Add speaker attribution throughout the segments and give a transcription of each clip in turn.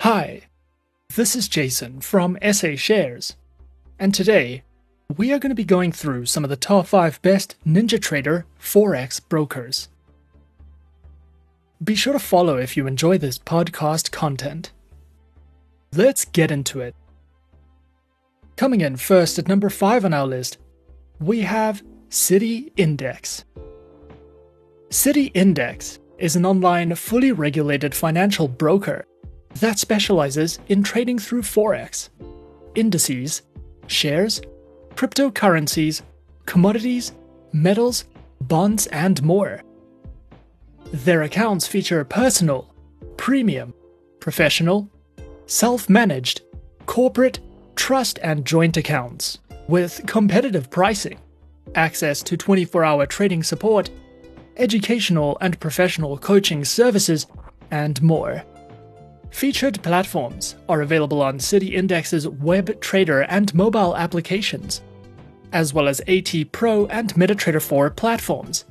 Speaker 1: Hi, this is Jason from SA Shares, and today we are going to be going through some of the top 5 best NinjaTrader Forex brokers. Be sure to follow if you enjoy this podcast content. Let's get into it. Coming in first at number 5 on our list, we have City Index. City Index is an online, fully regulated financial broker that specializes in trading through Forex, indices, shares, cryptocurrencies, commodities, metals, bonds, and more. Their accounts feature personal, premium, professional, self managed, corporate, trust, and joint accounts with competitive pricing, access to 24 hour trading support, educational and professional coaching services, and more. Featured platforms are available on City Index's web trader and mobile applications, as well as AT Pro and MetaTrader 4 platforms.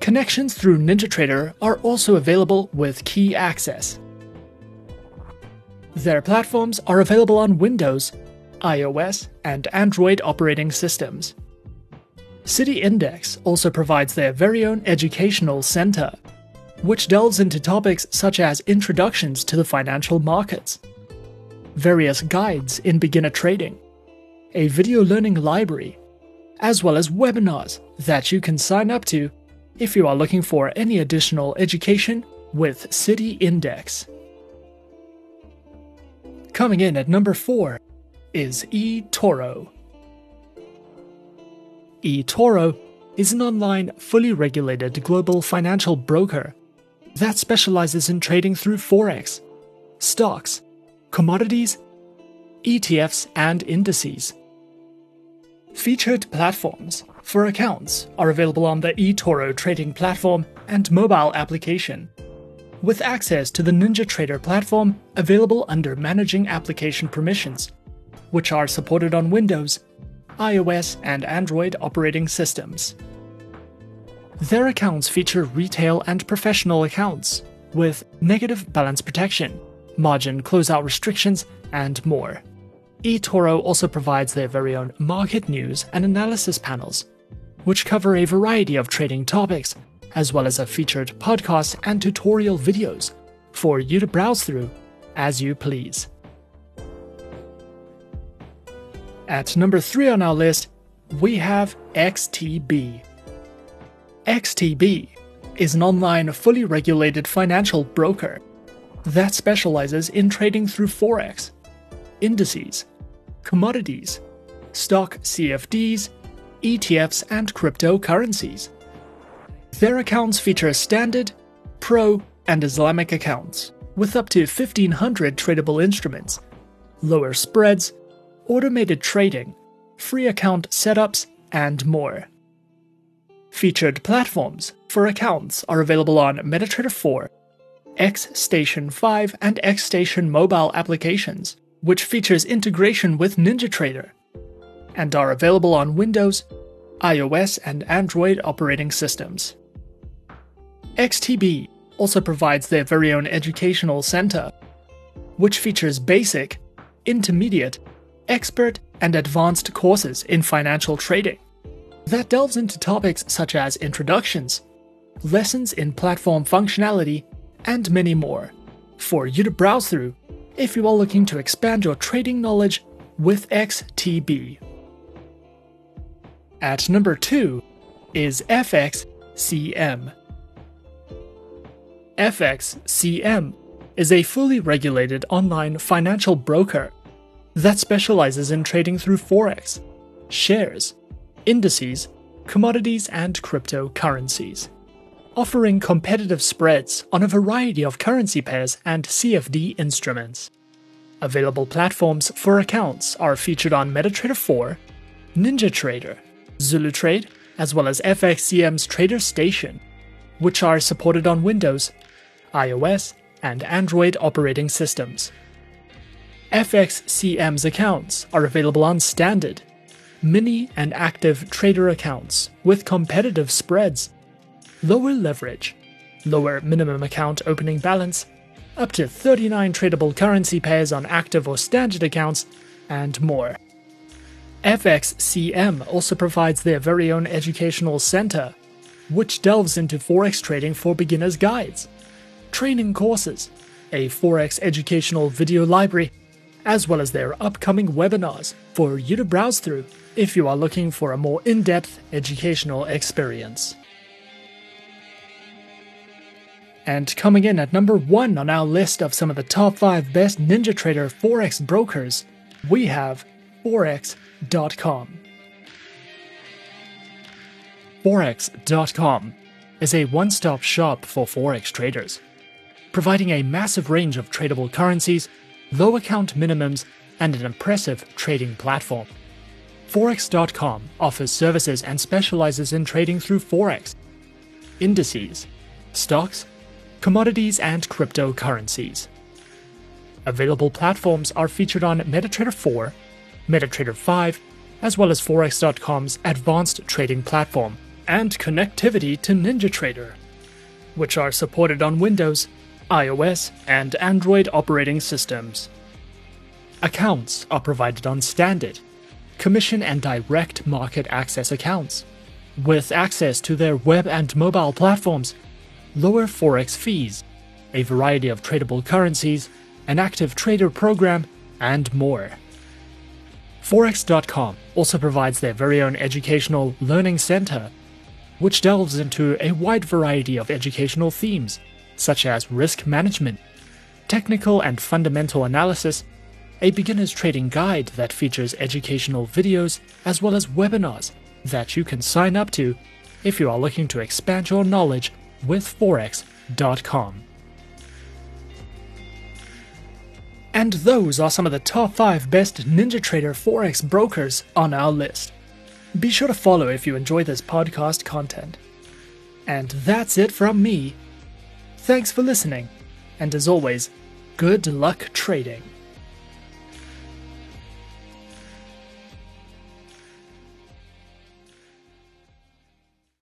Speaker 1: Connections through NinjaTrader are also available with key access. Their platforms are available on Windows, iOS, and Android operating systems. City Index also provides their very own educational center which delves into topics such as introductions to the financial markets, various guides in beginner trading, a video learning library, as well as webinars that you can sign up to if you are looking for any additional education with City Index. Coming in at number 4 is eToro. eToro is an online, fully regulated global financial broker that specializes in trading through Forex, stocks, commodities, ETFs, and indices. Featured platforms for accounts are available on the eToro trading platform and mobile application, with access to the NinjaTrader platform available under Managing Application Permissions, which are supported on Windows, iOS, and Android operating systems. Their accounts feature retail and professional accounts, with negative balance protection, margin closeout restrictions, and more. eToro also provides their very own market news and analysis panels, which cover a variety of trading topics, as well as a featured podcast and tutorial videos for you to browse through as you please. At number 3 on our list, we have XTB. XTB is an online, fully regulated financial broker that specializes in trading through Forex, indices, commodities, stock CFDs, ETFs, and cryptocurrencies. Their accounts feature standard, pro, and Islamic accounts with up to 1500 tradable instruments, lower spreads, automated trading, free account setups, and more. Featured platforms for accounts are available on MetaTrader 4, XStation 5, and XStation mobile applications, which features integration with NinjaTrader, and are available on Windows, iOS, and Android operating systems. XTB also provides their very own educational center, which features basic, intermediate, expert, and advanced courses in financial trading that delves into topics such as introductions, lessons in platform functionality, and many more for you to browse through if you are looking to expand your trading knowledge with XTB. At number 2 is FXCM. FXCM is a fully regulated online financial broker that specializes in trading through Forex, shares, indices, commodities, and cryptocurrencies, offering competitive spreads on a variety of currency pairs and CFD instruments. Available platforms for accounts are featured on MetaTrader 4, NinjaTrader, ZuluTrade, as well as FXCM's Trader Station, which are supported on Windows, iOS, and Android operating systems. FXCM's accounts are available on Standard, mini and active trader accounts with competitive spreads, lower leverage, lower minimum account opening balance, up to 39 tradable currency pairs on active or standard accounts, and more. FXCM also provides their very own educational center, which delves into Forex trading for beginners guides, training courses, a Forex educational video library, as well as their upcoming webinars for you to browse through if you are looking for a more in depth educational experience. And coming in at number one on our list of some of the top 5 best NinjaTrader Forex brokers, we have Forex.com. Forex.com is a one stop shop for Forex traders, providing a massive range of tradable currencies, low account minimums, and an impressive trading platform. Forex.com offers services and specializes in trading through Forex, indices, stocks, commodities, and cryptocurrencies. Available platforms are featured on MetaTrader 4, MetaTrader 5, as well as Forex.com's advanced trading platform, and connectivity to NinjaTrader, which are supported on Windows, iOS, and Android operating systems. Accounts are provided on standard, commission, and direct market access accounts, with access to their web and mobile platforms, lower forex fees, a variety of tradable currencies, an active trader program, and more. Forex.com also provides their very own educational learning center, which delves into a wide variety of educational themes, such as risk management, technical and fundamental analysis, a beginner's trading guide that features educational videos as well as webinars that you can sign up to if you are looking to expand your knowledge with Forex.com. And those are some of the top 5 best NinjaTrader Forex brokers on our list. Be sure to follow if you enjoy this podcast content. And that's it from me. Thanks for listening, and as always, good luck trading.